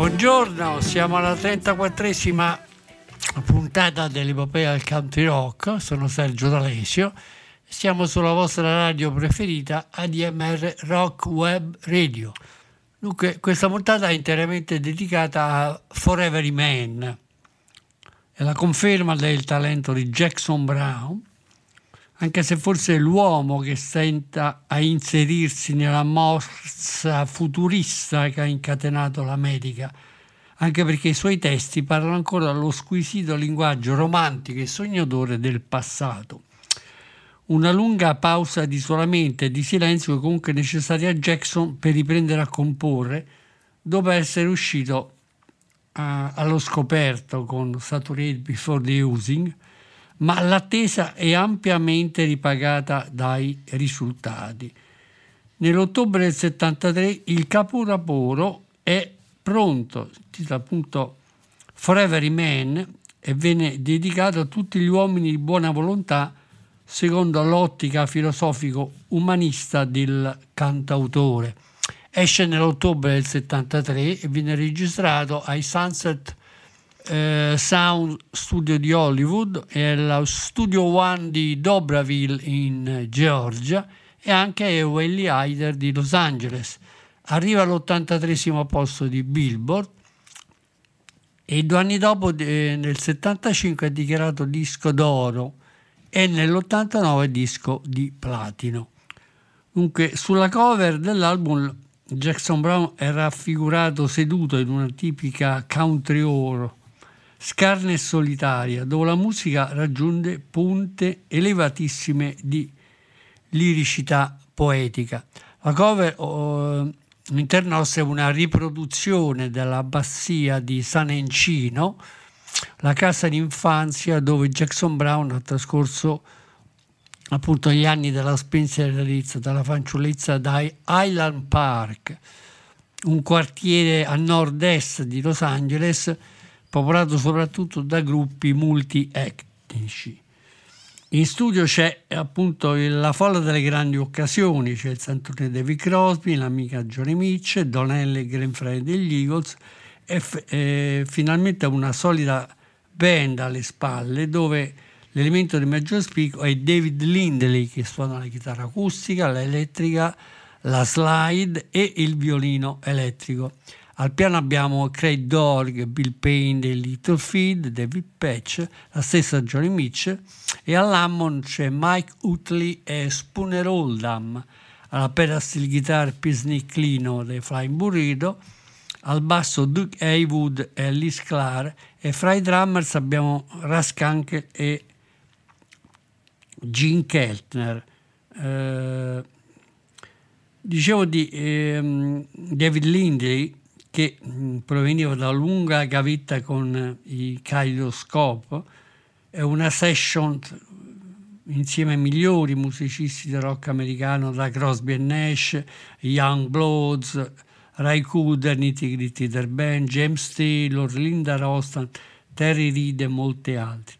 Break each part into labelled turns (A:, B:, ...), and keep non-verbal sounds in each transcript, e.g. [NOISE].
A: Buongiorno, siamo alla 34esima puntata dell'epopea del country rock, sono Sergio D'Alesio, siamo sulla vostra radio preferita ADMR Rock Web Radio. Dunque, questa puntata è interamente dedicata a Forever Man, è la conferma del talento di Jackson Brown, anche se forse è l'uomo che stenta a inserirsi nella mossa futurista che ha incatenato l'America, anche perché i suoi testi parlano ancora dallo squisito linguaggio romantico e sognatore del passato. Una lunga pausa di isolamento e di silenzio che comunque è necessaria a Jackson per riprendere a comporre dopo essere uscito a- allo scoperto con Saturday Before the Using, ma l'attesa è ampiamente ripagata dai risultati. Nell'ottobre del 73 il capolavoro è pronto, si titola appunto Forever Man e viene dedicato a tutti gli uomini di buona volontà secondo l'ottica filosofico-umanista del cantautore. Esce nell'ottobre del 73 e viene registrato ai Sunset eh, Sound Studio di Hollywood e allo Studio One di Dobraville in Georgia e anche Welly Hyder di Los Angeles. Arriva all'83 posto di Billboard e due anni dopo, eh, nel 75, è dichiarato disco d'oro e nell'89 disco di platino. Dunque, sulla cover dell'album Jackson Brown è raffigurato seduto in una tipica country oro, scarna e solitaria, dove la musica raggiunge punte elevatissime di liricità poetica. La cover oh, all'interno nostro è una riproduzione della abbazia di San Encino, la casa d'infanzia dove Jackson Brown ha trascorso appunto gli anni della spensieratezza, dalla fanciullezza da Highland Park, un quartiere a nord-est di Los Angeles popolato soprattutto da gruppi multietnici. In studio c'è appunto la folla delle grandi occasioni, c'è il Santurne David Crosby, l'amica Johnny Mitchell, Donnell e Glenn Frey degli Eagles e, f- e finalmente una solida band alle spalle dove l'elemento di maggior spicco è David Lindley che suona la chitarra acustica, l'elettrica, la slide e il violino elettrico. Al piano abbiamo Craig Dorg, Bill Payne Little Feed, David Patch, la stessa Johnny Mitchell e all'Hammond c'è Mike Utley e Spooner Oldham, alla pedal guitar Pisnick Lino dei Flying Burrito, al basso Duke Haywood e Liz Clark. E fra i drummers abbiamo Raskankel e Gene Keltner. Eh, dicevo di ehm, David Lindley che mh, proveniva da lunga gavetta con i Kaleidoscope, è una session insieme ai migliori musicisti del rock americano da Crosby Nash, Young Bloods,
B: Ray Cooder, Nitty Gritty Der Band, James Taylor, Linda Rostan, Terry Reid e molti altri.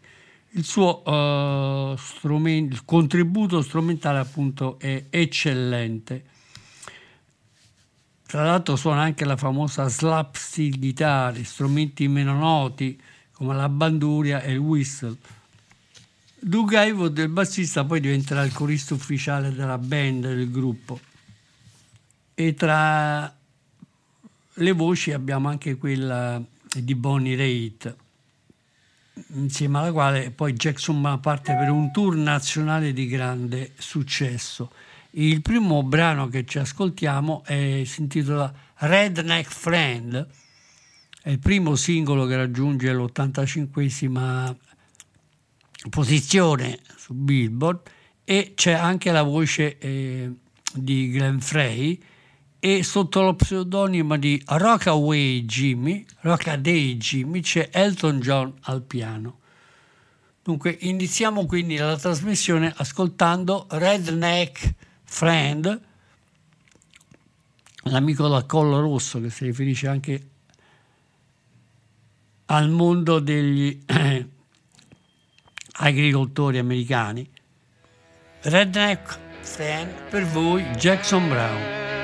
B: Il suo eh, strumen- il contributo strumentale appunto è eccellente. Tra l'altro suona anche la famosa slap steel guitar, strumenti meno noti come la banduria e il whistle. Doug Haywood, il bassista, poi diventerà il corista ufficiale della band del gruppo. E tra le voci abbiamo anche quella di Bonnie Raitt, insieme alla quale poi Jackson parte per un tour nazionale di grande successo. Il primo brano che ci ascoltiamo è, si intitola Redneck Friend, è il primo singolo che raggiunge l'85esima posizione su Billboard e c'è anche la voce eh, di Glenn Frey e sotto lo pseudonimo di Rockaway Jimmy, Rockaday Jimmy, c'è Elton John al piano. Dunque iniziamo quindi la trasmissione ascoltando Redneck Friend, l'amico dal collo rosso che si riferisce anche al mondo degli [CLEARS THROAT] agricoltori americani. Redneck Friend per voi Jackson Brown.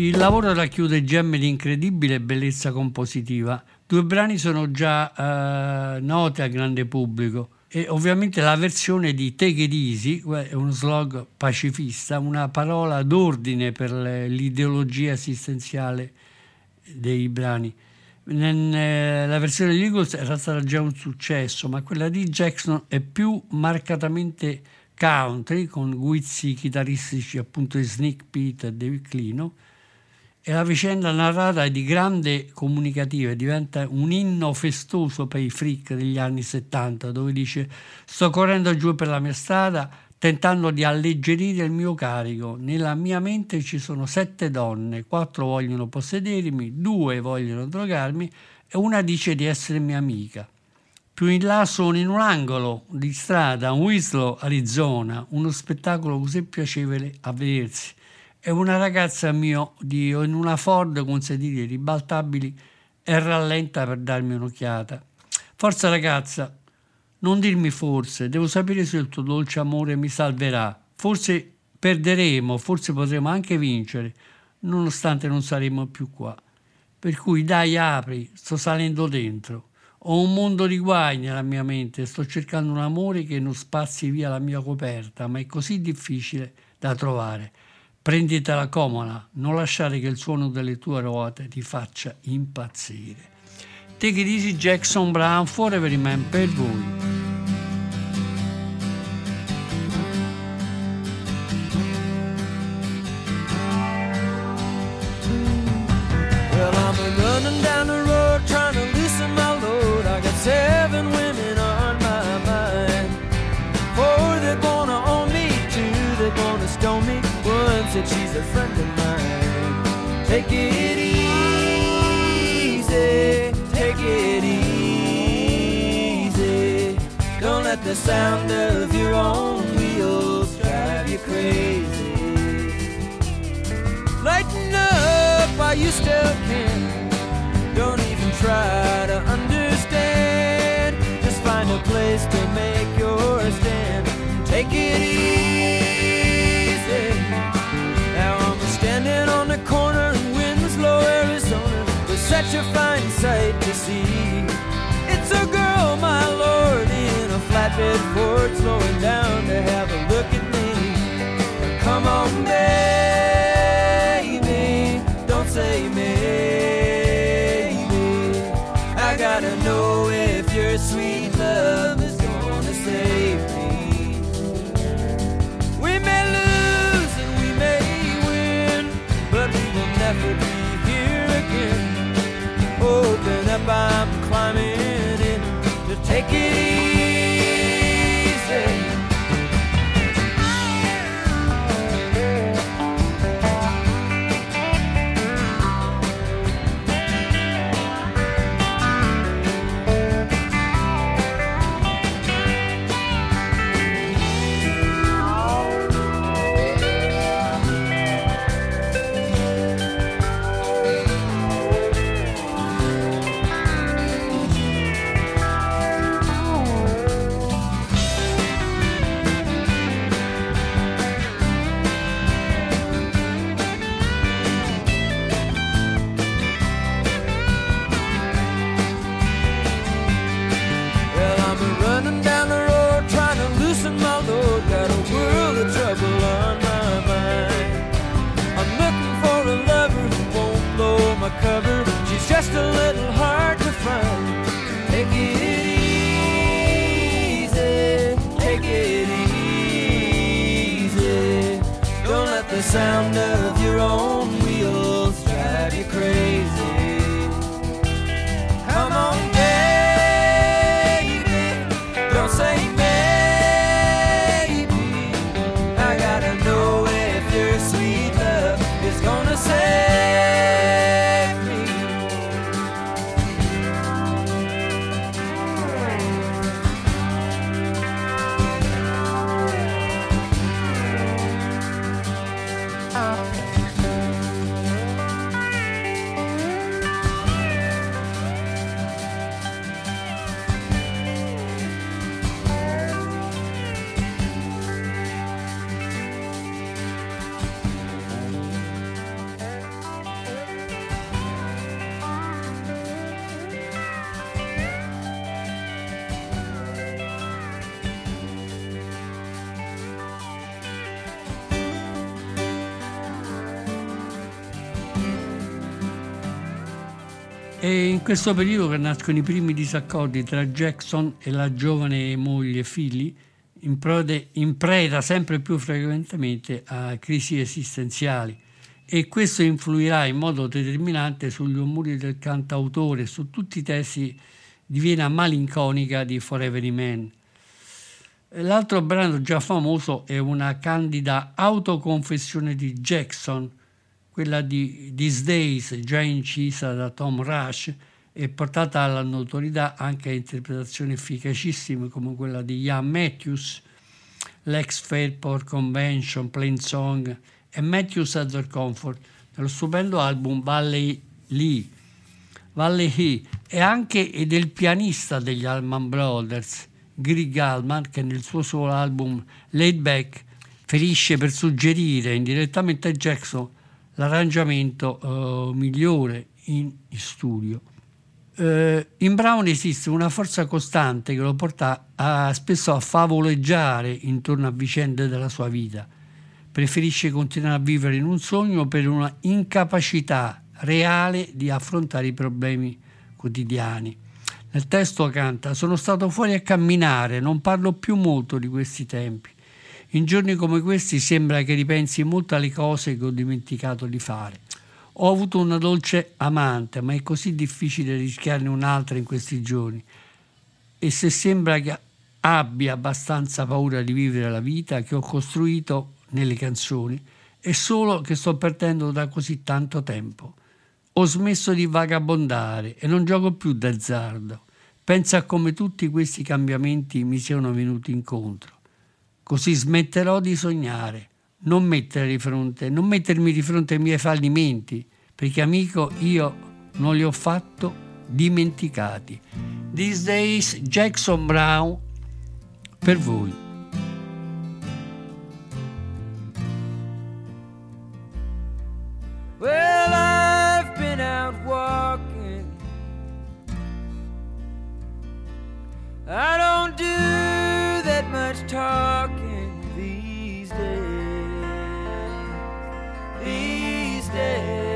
A: Il lavoro racchiude gemme di incredibile bellezza compositiva. Due brani sono già eh, note al grande pubblico e ovviamente la versione di Take It Easy è uno slog pacifista, una parola d'ordine per l'ideologia assistenziale dei brani. Eh, la versione di Eagles era stata già un successo, ma quella di Jackson è più marcatamente country, con guizzi chitarristici appunto di Sneak Pete e David Clino, e la vicenda narrata è di grande comunicativa, diventa un inno festoso per i freak degli anni 70, dove dice sto correndo giù per la mia strada tentando di alleggerire il mio carico. Nella mia mente ci sono sette donne, quattro vogliono possedermi, due vogliono drogarmi e una dice di essere mia amica. Più in là sono in un angolo di strada, a Winslow, Arizona, uno spettacolo così piacevole a vedersi. E una ragazza mio di, in una Ford con sedili ribaltabili e rallenta per darmi un'occhiata. Forza ragazza, non dirmi forse, devo sapere se il tuo dolce amore mi salverà. Forse perderemo, forse potremo anche vincere, nonostante non saremo più qua. Per cui dai, apri, sto salendo dentro. Ho un mondo di guai nella mia mente, sto cercando un amore che non spazzi via la mia coperta, ma è così difficile da trovare. Prenditela comoda, non lasciare che il suono delle tue ruote ti faccia impazzire. Take it easy Jackson Brown, Forever in Man per voi.
B: A friend of mine. Take it easy, take it easy. Don't let the sound of your own wheels drive you crazy. Lighten up while you still can. Don't even try to understand. Just find a place to sight to see. It's a girl, my lord, in a flatbed Ford, slowing down to have a look at me. Come on, baby,
A: È in questo periodo che nascono i primi disaccordi tra Jackson e la giovane moglie Philly, in, prode- in preda sempre più frequentemente a crisi esistenziali. E questo influirà in modo determinante sugli umori del cantautore su tutti i testi di vena malinconica di Forever Man. L'altro brano già famoso è una candida autoconfessione di Jackson, quella di These Days, già incisa da Tom Rush e portata alla notorietà anche a interpretazioni efficacissime come quella di Ian Matthews, l'ex Fairport Convention, Plain Song e Matthews Other Comfort, nello stupendo album Valley Lee. Valley Lee e anche del pianista degli Allman Brothers, Greg Allman, che nel suo solo album Laid Back ferisce per suggerire indirettamente a Jackson l'arrangiamento eh, migliore in studio. Eh, in Brown esiste una forza costante che lo porta a, spesso a favoleggiare intorno a vicende della sua vita. Preferisce continuare a vivere in un sogno per una incapacità reale di affrontare i problemi quotidiani. Nel testo canta: Sono stato fuori a camminare, non parlo più molto di questi tempi. In giorni come questi sembra che ripensi molto alle cose che ho dimenticato di fare. Ho avuto una dolce amante, ma è così difficile rischiarne un'altra in questi giorni. E se sembra che abbia abbastanza paura di vivere la vita che ho costruito nelle canzoni, è solo che sto perdendo da così tanto tempo. Ho smesso di vagabondare e non gioco più d'azzardo. Pensa a come tutti questi cambiamenti mi siano venuti incontro. Così smetterò di sognare, non, di fronte, non mettermi di fronte ai miei fallimenti, perché amico io non li ho fatto dimenticati. These days Jackson Brown per voi.
B: Talking these days. These days.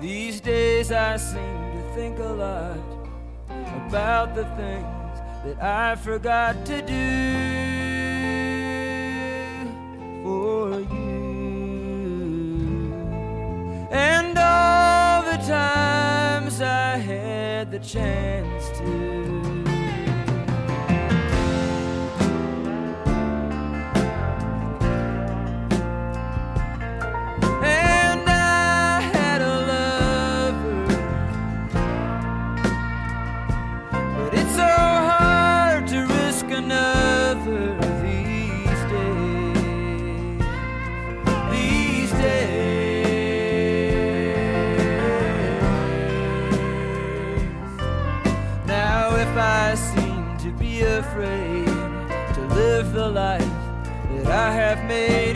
B: These days I seem to think a lot about the things that I forgot to do for you. And all the I had the chance to. I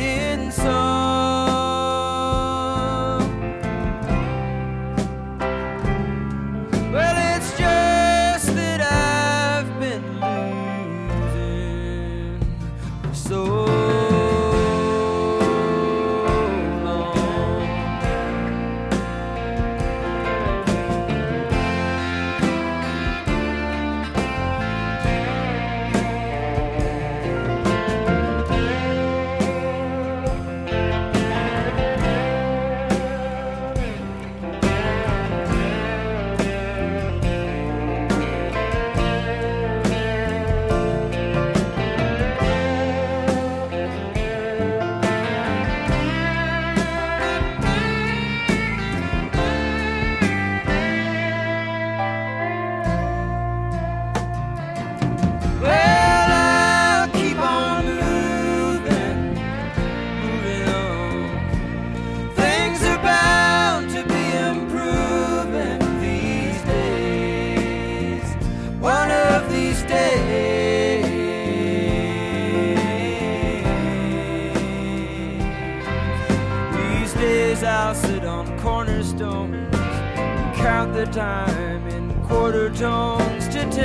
B: days I'll sit on cornerstones and count the time in quarter tones to ten,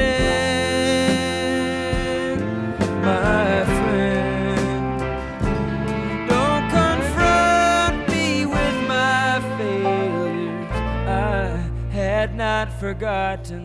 B: my friend. Don't confront me with my failures. I had not forgotten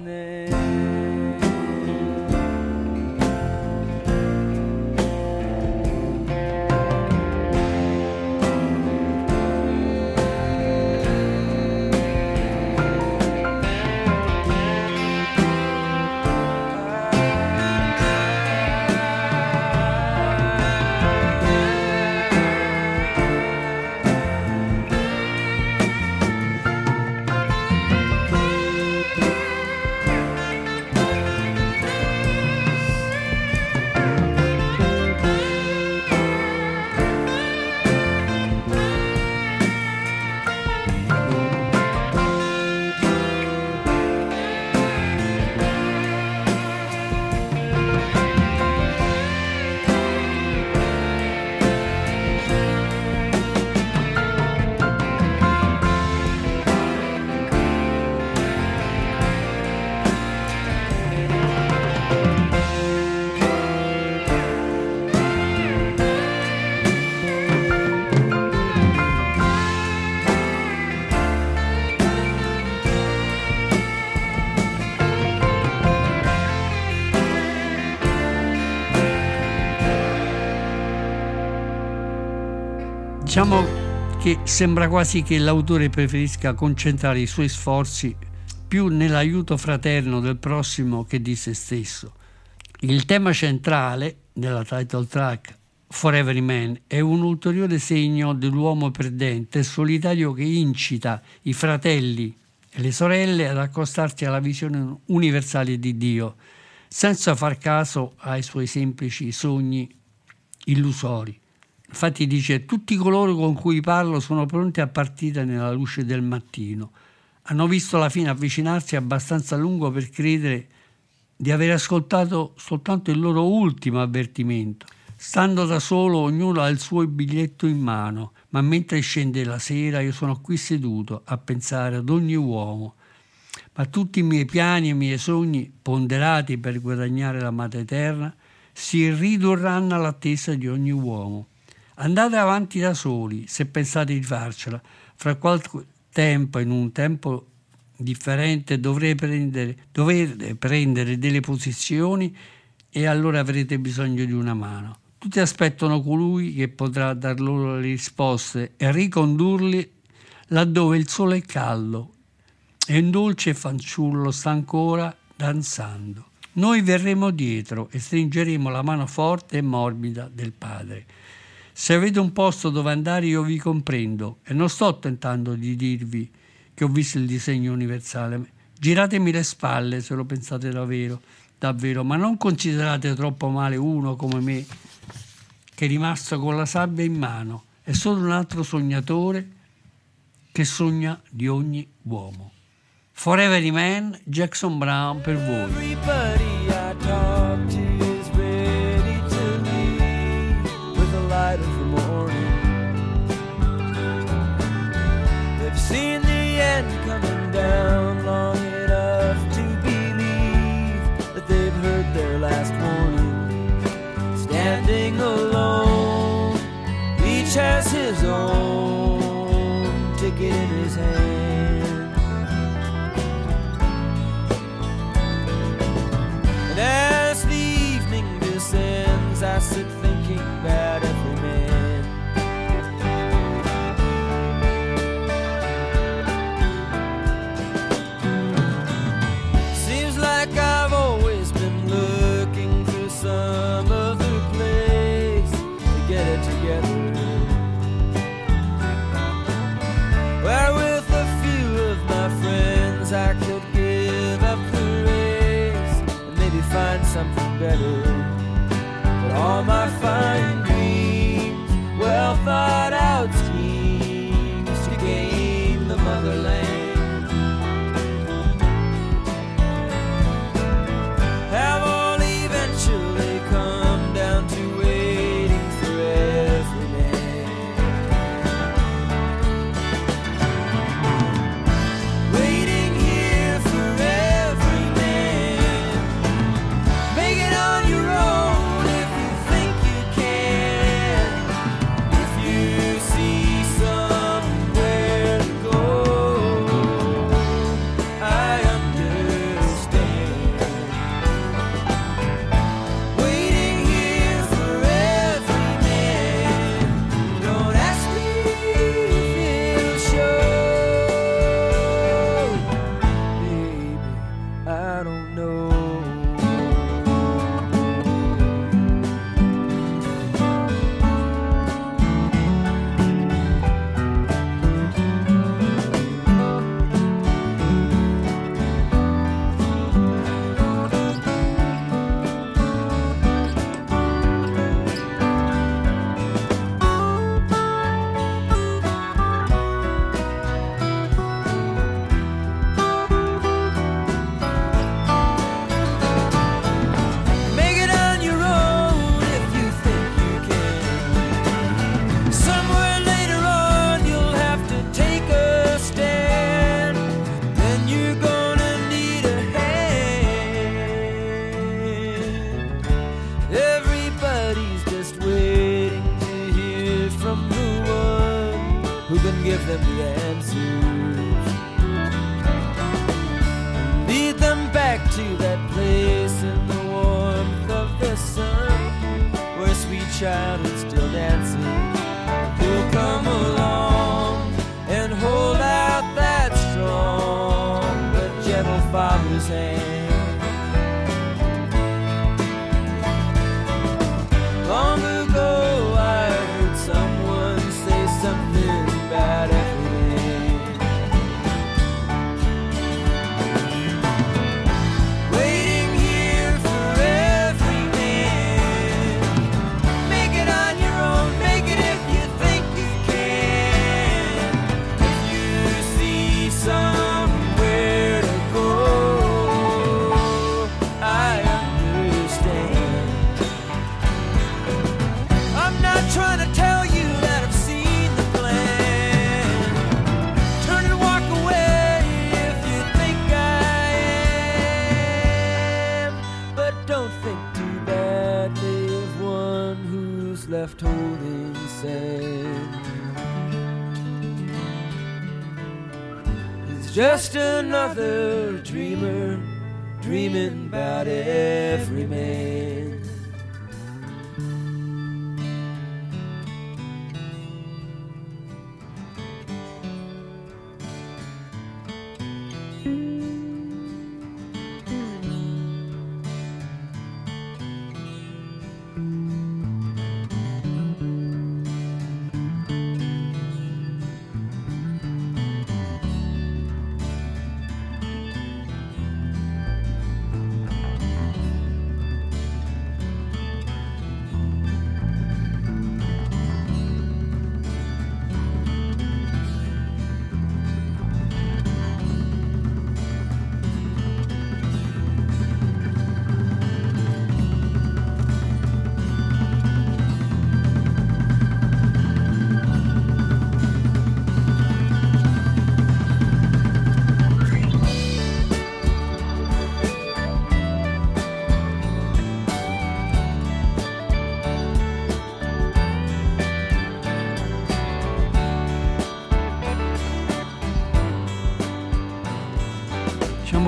A: Diciamo che sembra quasi che l'autore preferisca concentrare i suoi sforzi più nell'aiuto fraterno del prossimo che di se stesso. Il tema centrale della title track Forever Man è un ulteriore segno dell'uomo perdente e solitario che incita i fratelli e le sorelle ad accostarsi alla visione universale di Dio, senza far caso ai suoi semplici sogni illusori. Infatti dice, tutti coloro con cui parlo sono pronti a partire nella luce del mattino. Hanno visto la fine avvicinarsi abbastanza a lungo per credere di aver ascoltato soltanto il loro ultimo avvertimento. Stando da solo, ognuno ha il suo biglietto in mano, ma mentre scende la sera io sono qui seduto a pensare ad ogni uomo. Ma tutti i miei piani e i miei sogni, ponderati per guadagnare l'amata eterna, si ridurranno all'attesa di ogni uomo. Andate avanti da soli se pensate di farcela. Fra qualche tempo, in un tempo differente, dovrete prendere, dovete prendere delle posizioni e allora avrete bisogno di una mano. Tutti aspettano colui che potrà dar loro le risposte e ricondurli laddove il sole è caldo e un dolce fanciullo sta ancora danzando. Noi verremo dietro e stringeremo la mano forte e morbida del Padre. Se avete un posto dove andare io vi comprendo e non sto tentando di dirvi che ho visto il disegno universale. Giratemi le spalle se lo pensate davvero, davvero, ma non considerate troppo male uno come me che è rimasto con la sabbia in mano. È solo un altro sognatore che sogna di ogni uomo. Forever Man, Jackson Brown per voi.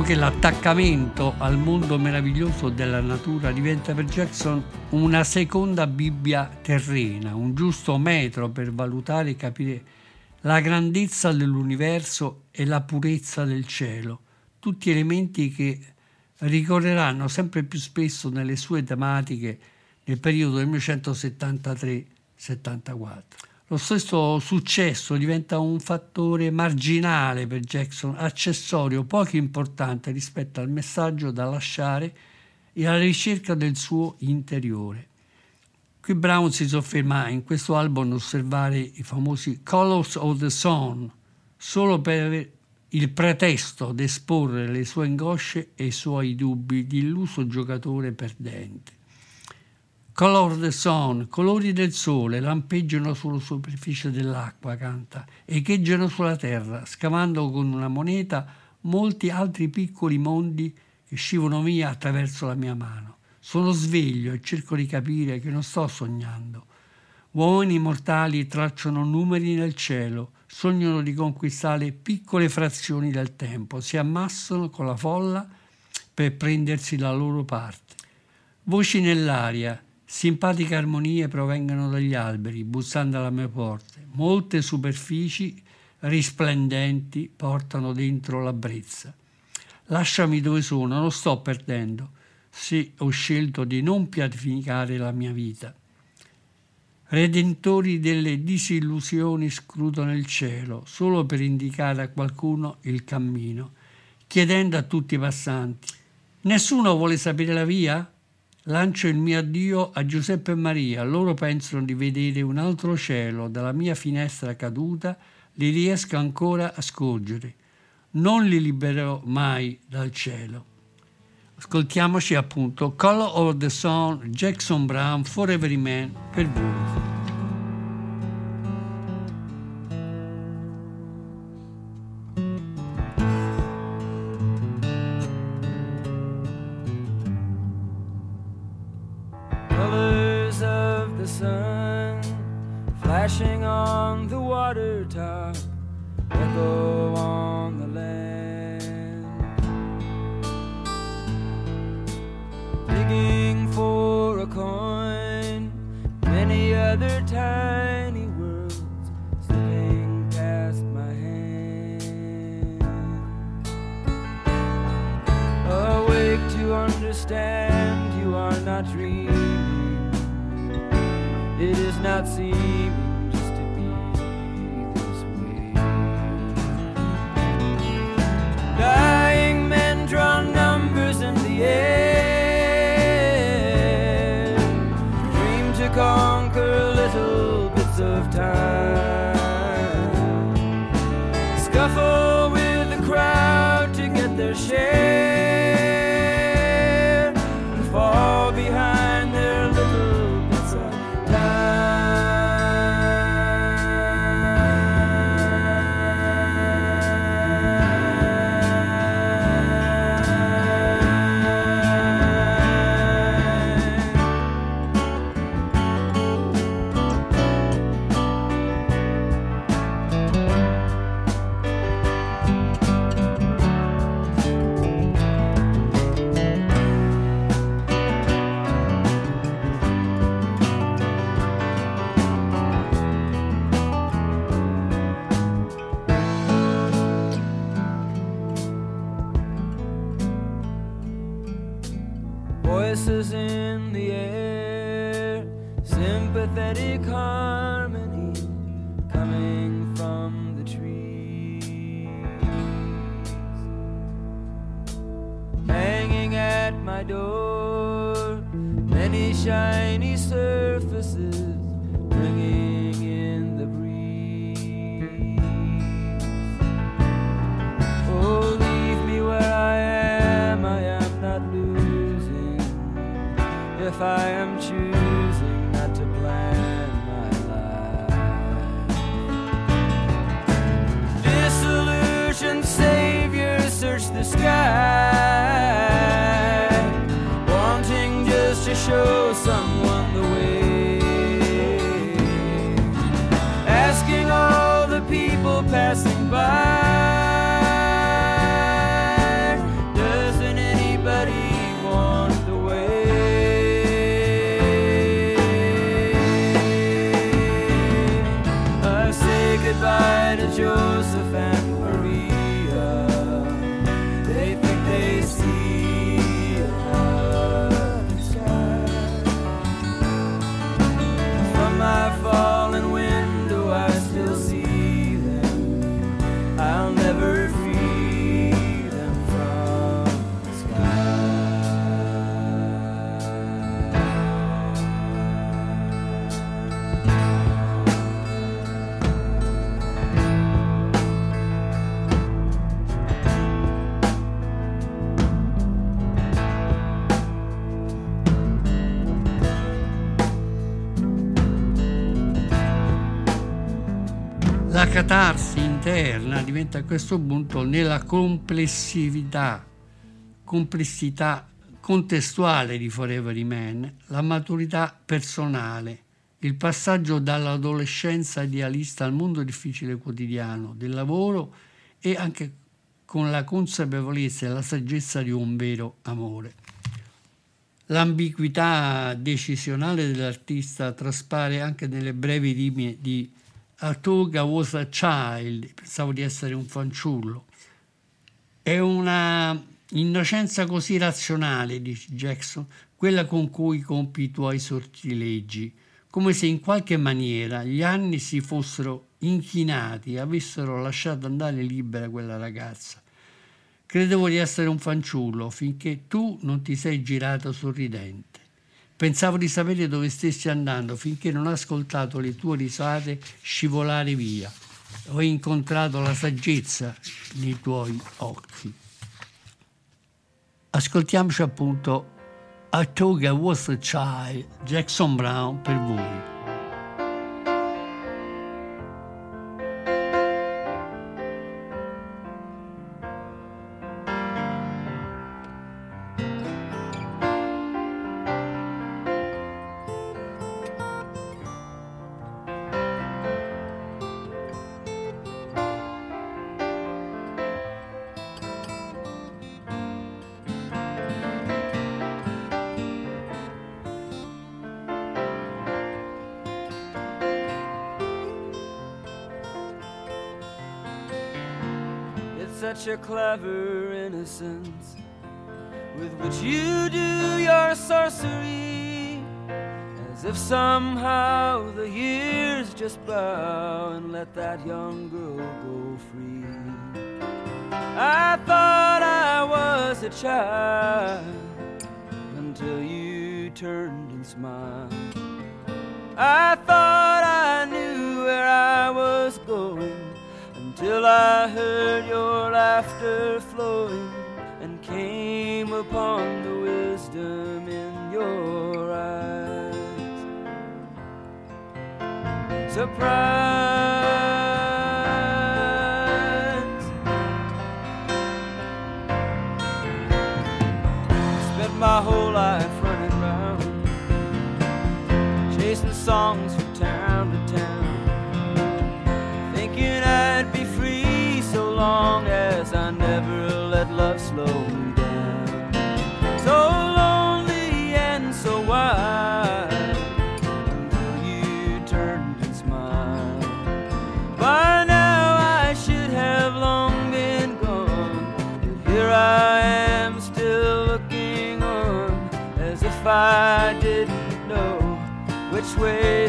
A: Che l'attaccamento al mondo meraviglioso della natura diventa per Jackson una seconda Bibbia terrena, un giusto metro per valutare e capire la grandezza dell'universo e la purezza del cielo, tutti elementi che ricorreranno sempre più spesso nelle sue tematiche nel periodo del 1973-74. Lo stesso successo diventa un fattore marginale per Jackson, accessorio poco importante rispetto al messaggio da lasciare e alla ricerca del suo interiore. Qui Brown si sofferma in questo album a osservare i famosi Colors of the Sun, solo per il pretesto di esporre le sue angosce e i suoi dubbi di illuso giocatore perdente. Color the sun, colori del sole, lampeggiano sulla superficie dell'acqua, canta, echeggiano sulla terra, scavando con una moneta molti altri piccoli mondi che scivolano via attraverso la mia mano. Sono sveglio e cerco di capire che non sto sognando. Uomini mortali tracciano numeri nel cielo, sognano di conquistare piccole frazioni del tempo, si ammassano con la folla per prendersi la loro parte. Voci nell'aria, simpatiche armonie provengono dagli alberi, bussando alla mia porta. Molte superfici risplendenti portano dentro la brezza. Lasciami dove sono, non sto perdendo. Sì, ho scelto di non pianificare la mia vita. Redentori delle disillusioni scrutano il cielo solo per indicare a qualcuno il cammino, chiedendo a tutti i passanti: Nessuno vuole sapere la via? Lancio il mio addio a Giuseppe e Maria. Loro pensano di vedere un altro cielo dalla mia finestra caduta, li riesco ancora a scorgere. Non li libererò mai dal cielo. Ascoltiamoci appunto Color of the Sun, Jackson Brown, Forever Man per voi.
B: slow. Sky,
A: La catarsi interna diventa a questo punto nella complessività, complessità contestuale di Forever Man, la maturità personale, il passaggio dall'adolescenza idealista al mondo difficile quotidiano del lavoro e anche con la consapevolezza e la saggezza di un vero amore. L'ambiguità decisionale dell'artista traspare anche nelle brevi rime di Artuga was a child, pensavo di essere un fanciullo. È una Innocenza così razionale, dice Jackson, quella con cui compi i tuoi sortilegi, come se in qualche maniera gli anni si fossero inchinati e avessero lasciato andare libera quella ragazza. Credevo di essere un fanciullo finché tu non ti sei girato sorridente. Pensavo di sapere dove stessi andando finché non ho ascoltato le tue risate scivolare via. Ho incontrato la saggezza nei tuoi occhi. Ascoltiamoci appunto I I Was a Child, Jackson Brown per voi.
B: Child until you turned and smiled. I thought I knew where I was going until I heard your laughter flowing and came upon the wisdom in your eyes. Surprise. Way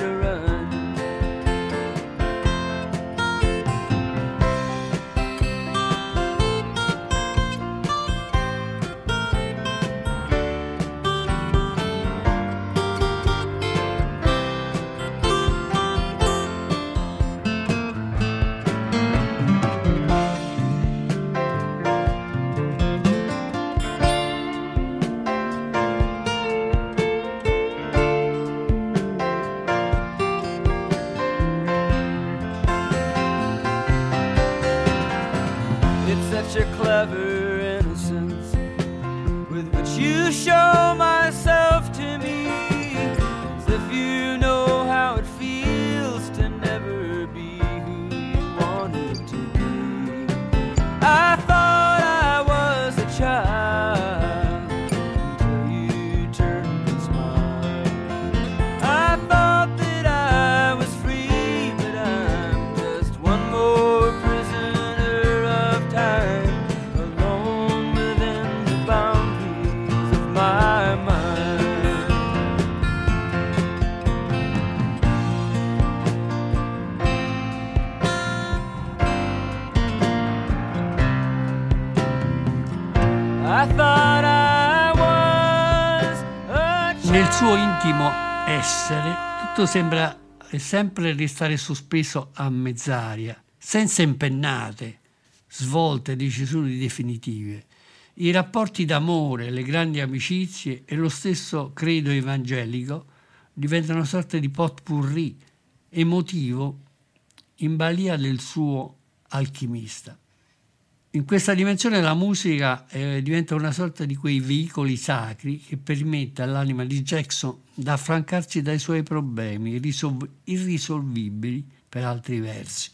A: Intimo essere tutto sembra sempre restare sospeso a mezz'aria, senza impennate, svolte, decisioni definitive. I rapporti d'amore, le grandi amicizie e lo stesso credo evangelico diventano una sorta di potpourri emotivo in balia del suo alchimista. In questa dimensione la musica eh, diventa una sorta di quei veicoli sacri che permette all'anima di Jackson di affrancarsi dai suoi problemi irrisol- irrisolvibili per altri versi.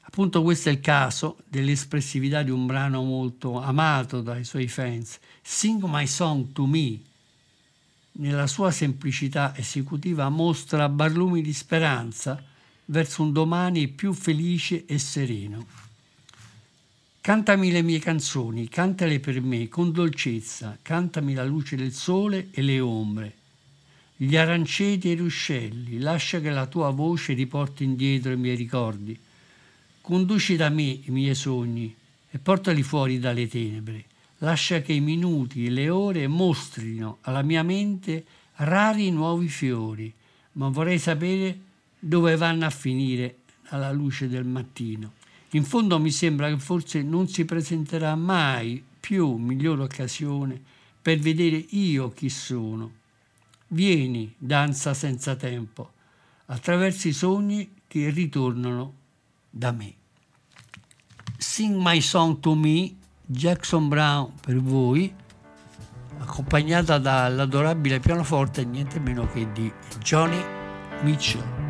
A: Appunto questo è il caso dell'espressività di un brano molto amato dai suoi fans, Sing My Song to Me. Nella sua semplicità esecutiva mostra barlumi di speranza verso un domani più felice e sereno. Cantami le mie canzoni, cantale per me con dolcezza, cantami la luce del sole e le ombre, gli aranceti e i ruscelli, lascia che la tua voce riporti indietro i miei ricordi. Conduci da me i miei sogni e portali fuori dalle tenebre. Lascia che i minuti e le ore mostrino alla mia mente rari nuovi fiori, ma vorrei sapere dove vanno a finire alla luce del mattino. In fondo mi sembra che forse non si presenterà mai più migliore occasione per vedere io chi sono. Vieni, danza senza tempo, attraverso i sogni che ritornano da me. Sing My Song to Me, Jackson Brown per voi, accompagnata dall'adorabile pianoforte niente meno che di Johnny Mitchell.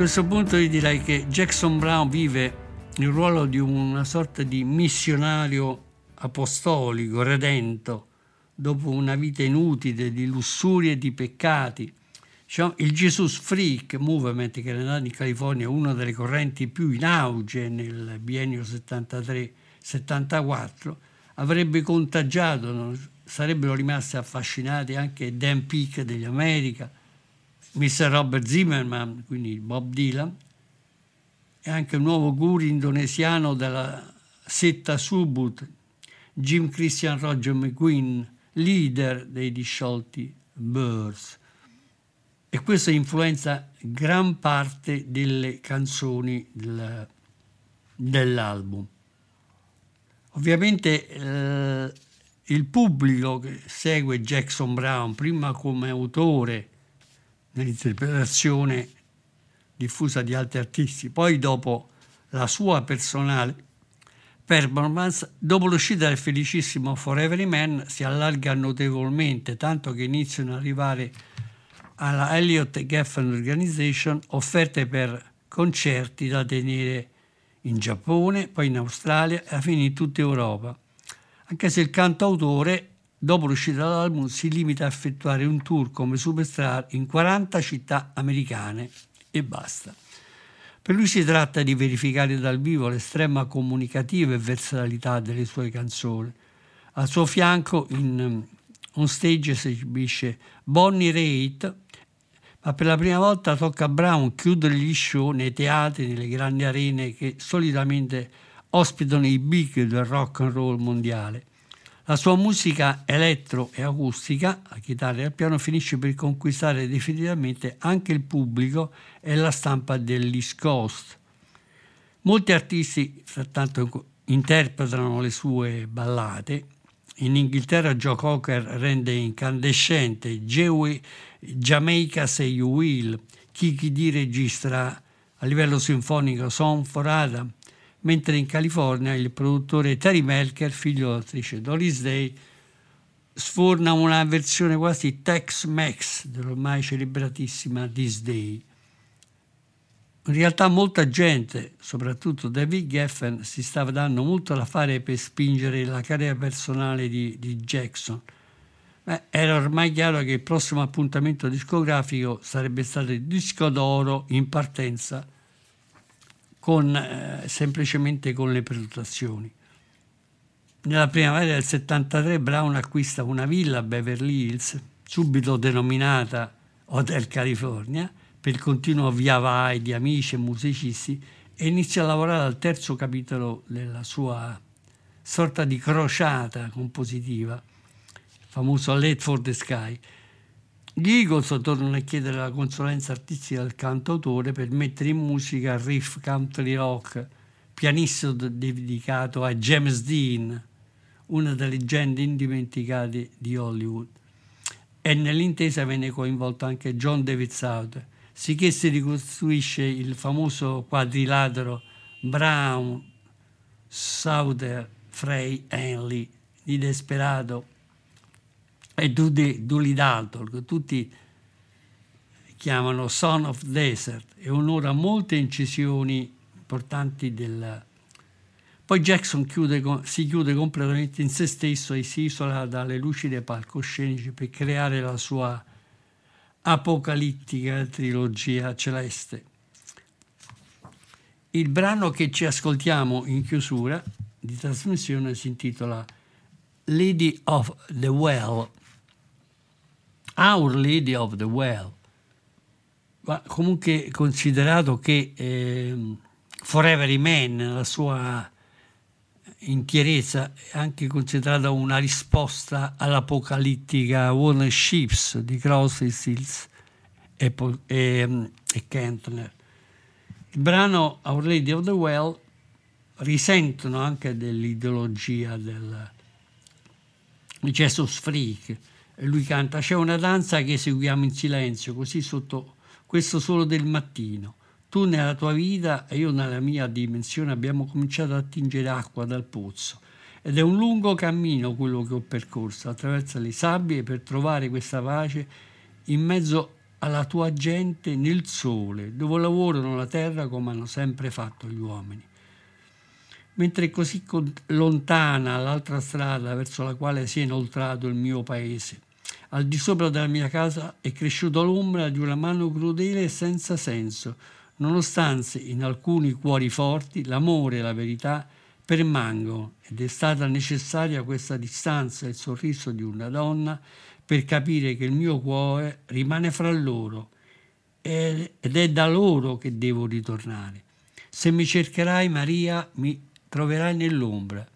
A: Questo punto io direi che Jackson Brown vive il ruolo di una sorta di missionario apostolico, redento, dopo una vita inutile di lussurie e di peccati. Diciamo, il Jesus Freak Movement, che era nato in California, una delle correnti più in auge nel biennio 73-74, avrebbe contagiato, sarebbero rimasti affascinati anche Dan Peake degli America, Mr. Robert Zimmerman, quindi Bob Dylan, e anche un nuovo guru indonesiano della setta Subut, Jim Christian Roger McQueen, leader dei disciolti Birds. E questo influenza gran parte delle canzoni del- dell'album. Ovviamente eh, il pubblico che segue Jackson Brown, prima come autore nell'interpretazione diffusa di altri artisti. Poi dopo la sua personale performance, dopo l'uscita del felicissimo Forever Man si allarga notevolmente, tanto che iniziano ad arrivare alla Elliott Geffen Organization offerte per concerti da tenere in Giappone, poi in Australia e alla fine in tutta Europa. Anche se il cantautore, dopo l'uscita dell'album, si limita a effettuare un tour come superstar in 40 città americane e basta. Per lui si tratta di verificare dal vivo l'estrema comunicativa e versatilità delle sue canzoni. Al suo fianco, in on stage, si esibisce Bonnie Raitt, ma per la prima volta tocca a Brown chiudere gli show nei teatri, nelle grandi arene che solitamente ospitano i big del rock and roll mondiale. La sua musica elettro e acustica, a chitarra e al piano, finisce per conquistare definitivamente anche il pubblico e la stampa dell'East Coast. Molti artisti, frattanto, interpretano le sue ballate. In Inghilterra Joe Cocker rende incandescente Joey Jamaica Say You Will, Kiki D registra a livello sinfonico Song for Adam, mentre in California il produttore Terry Melker, figlio dell'attrice Doris Day, sforna una versione quasi Tex-Mex dell'ormai celebratissima This Day. In realtà molta gente, soprattutto David Geffen, si stava dando molto da fare per spingere la carriera personale di, di Jackson. Beh, era ormai chiaro che il prossimo appuntamento discografico sarebbe stato il disco d'oro in partenza con, eh, semplicemente con le prenotazioni. Nella primavera del 73 Brown acquista una villa a Beverly Hills, subito denominata Hotel California, per il continuo via vai di amici e musicisti e inizia a lavorare al terzo capitolo della sua sorta di crociata compositiva, il famoso Late for the Sky. Gli Eagles tornano a chiedere la consulenza artistica del cantautore per mettere in musica il riff country rock, pianissimo dedicato a James Dean, una delle leggende indimenticate di Hollywood. E nell'intesa venne coinvolto anche John David Souter, sicché si ricostruisce il famoso quadrilatero Brown, Souter, Frey, Henley di Desperado e Dooley Dalton, che tutti chiamano Son of Desert e onora molte incisioni importanti del... Poi Jackson chiude, si chiude completamente in se stesso e si isola dalle lucide palcoscenici per creare la sua apocalittica trilogia celeste. Il brano che ci ascoltiamo in chiusura di trasmissione si intitola Lady of the Well. Our Lady of the Well. Ma comunque considerato che eh, Forever Man, nella sua intierezza, è anche considerata una risposta all'apocalittica Warner Ships di Crosby, Stills e, e, e Kentner. Il brano Our Lady of the Well risentono anche dell'ideologia del Jesus Freak. Lui canta: C'è una danza che eseguiamo in silenzio, così sotto questo solo del mattino. Tu nella tua vita e io nella mia dimensione abbiamo cominciato a attingere acqua dal pozzo. Ed è un lungo cammino quello che ho percorso attraverso le sabbie per trovare questa pace in mezzo alla tua gente nel sole, dove lavorano la terra come hanno sempre fatto gli uomini. Mentre così lontana l'altra strada verso la quale si è inoltrato il mio paese, al di sopra della mia casa è cresciuta l'ombra di una mano crudele e senza senso, nonostante in alcuni cuori forti l'amore e la verità permangono ed è stata necessaria questa distanza e il sorriso di una donna per capire che il mio cuore rimane fra loro ed è da loro che devo ritornare. Se mi cercherai, Maria, mi troverai nell'ombra.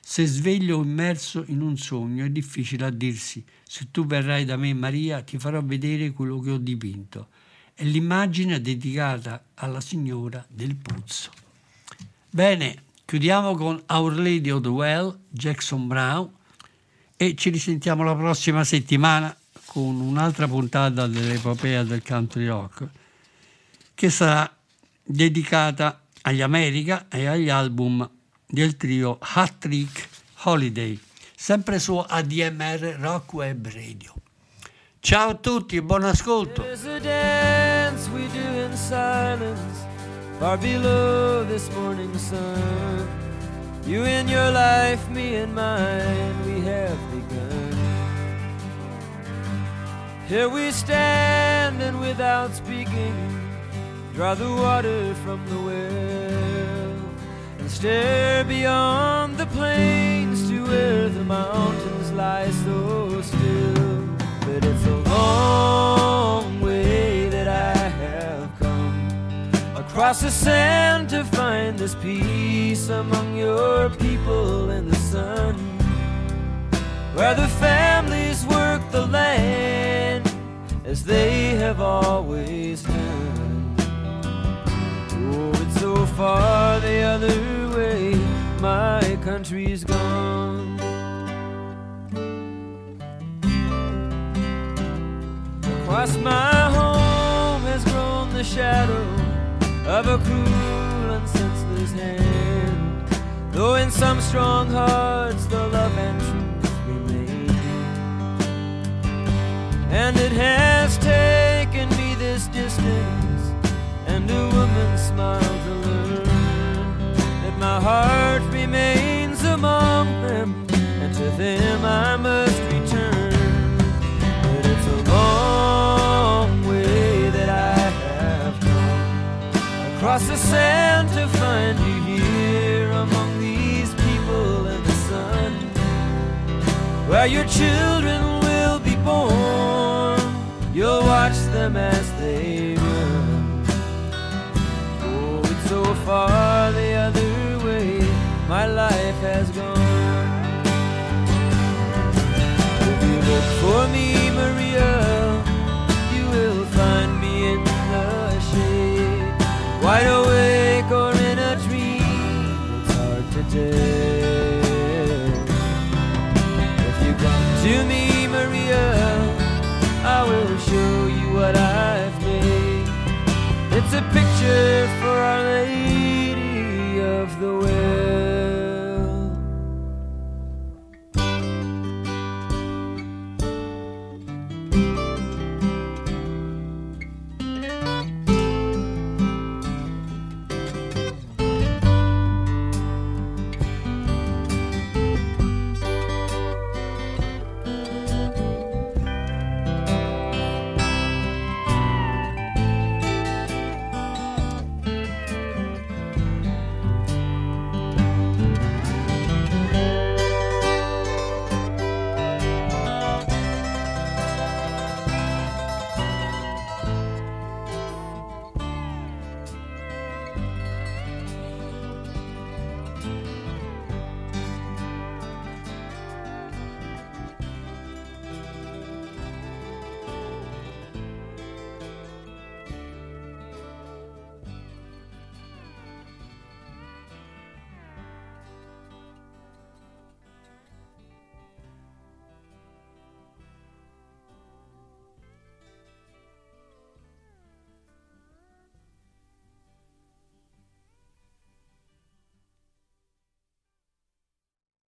A: Se sveglio immerso in un sogno è difficile a dirsi. Se tu verrai da me, Maria, ti farò vedere quello che ho dipinto. È l'immagine dedicata alla signora del Puzzo. Bene, chiudiamo con Our Lady of the Well, Jackson Brown, e ci risentiamo la prossima settimana con un'altra puntata dell'epopea del country rock. che sarà dedicata agli America e agli album del trio Hat Trick Holiday, sempre su ADMR Rock Web Radio. Ciao a tutti, buon ascolto.
B: Far below this morning sun. You in your life, me in mine, we have begun. Here we stand and without speaking, draw the water from the well and stare beyond the plains to where the mountains lie so still. But it's a long way that I have come across the sand to find this peace among your people in the sun where the families work the land as they have always done. Oh, it's so far the other way, my country's gone. Across my home has grown the shadow of a cruel and senseless hand. Though in some strong hearts the love and truth remain. And it has taken me this distance and a woman's smile to learn that my heart remains among them, and to them I must return. Across the sand to find you here among these people in the sun where your children will be born. You'll watch them as they run. Oh, it's so far the other way, my life has gone.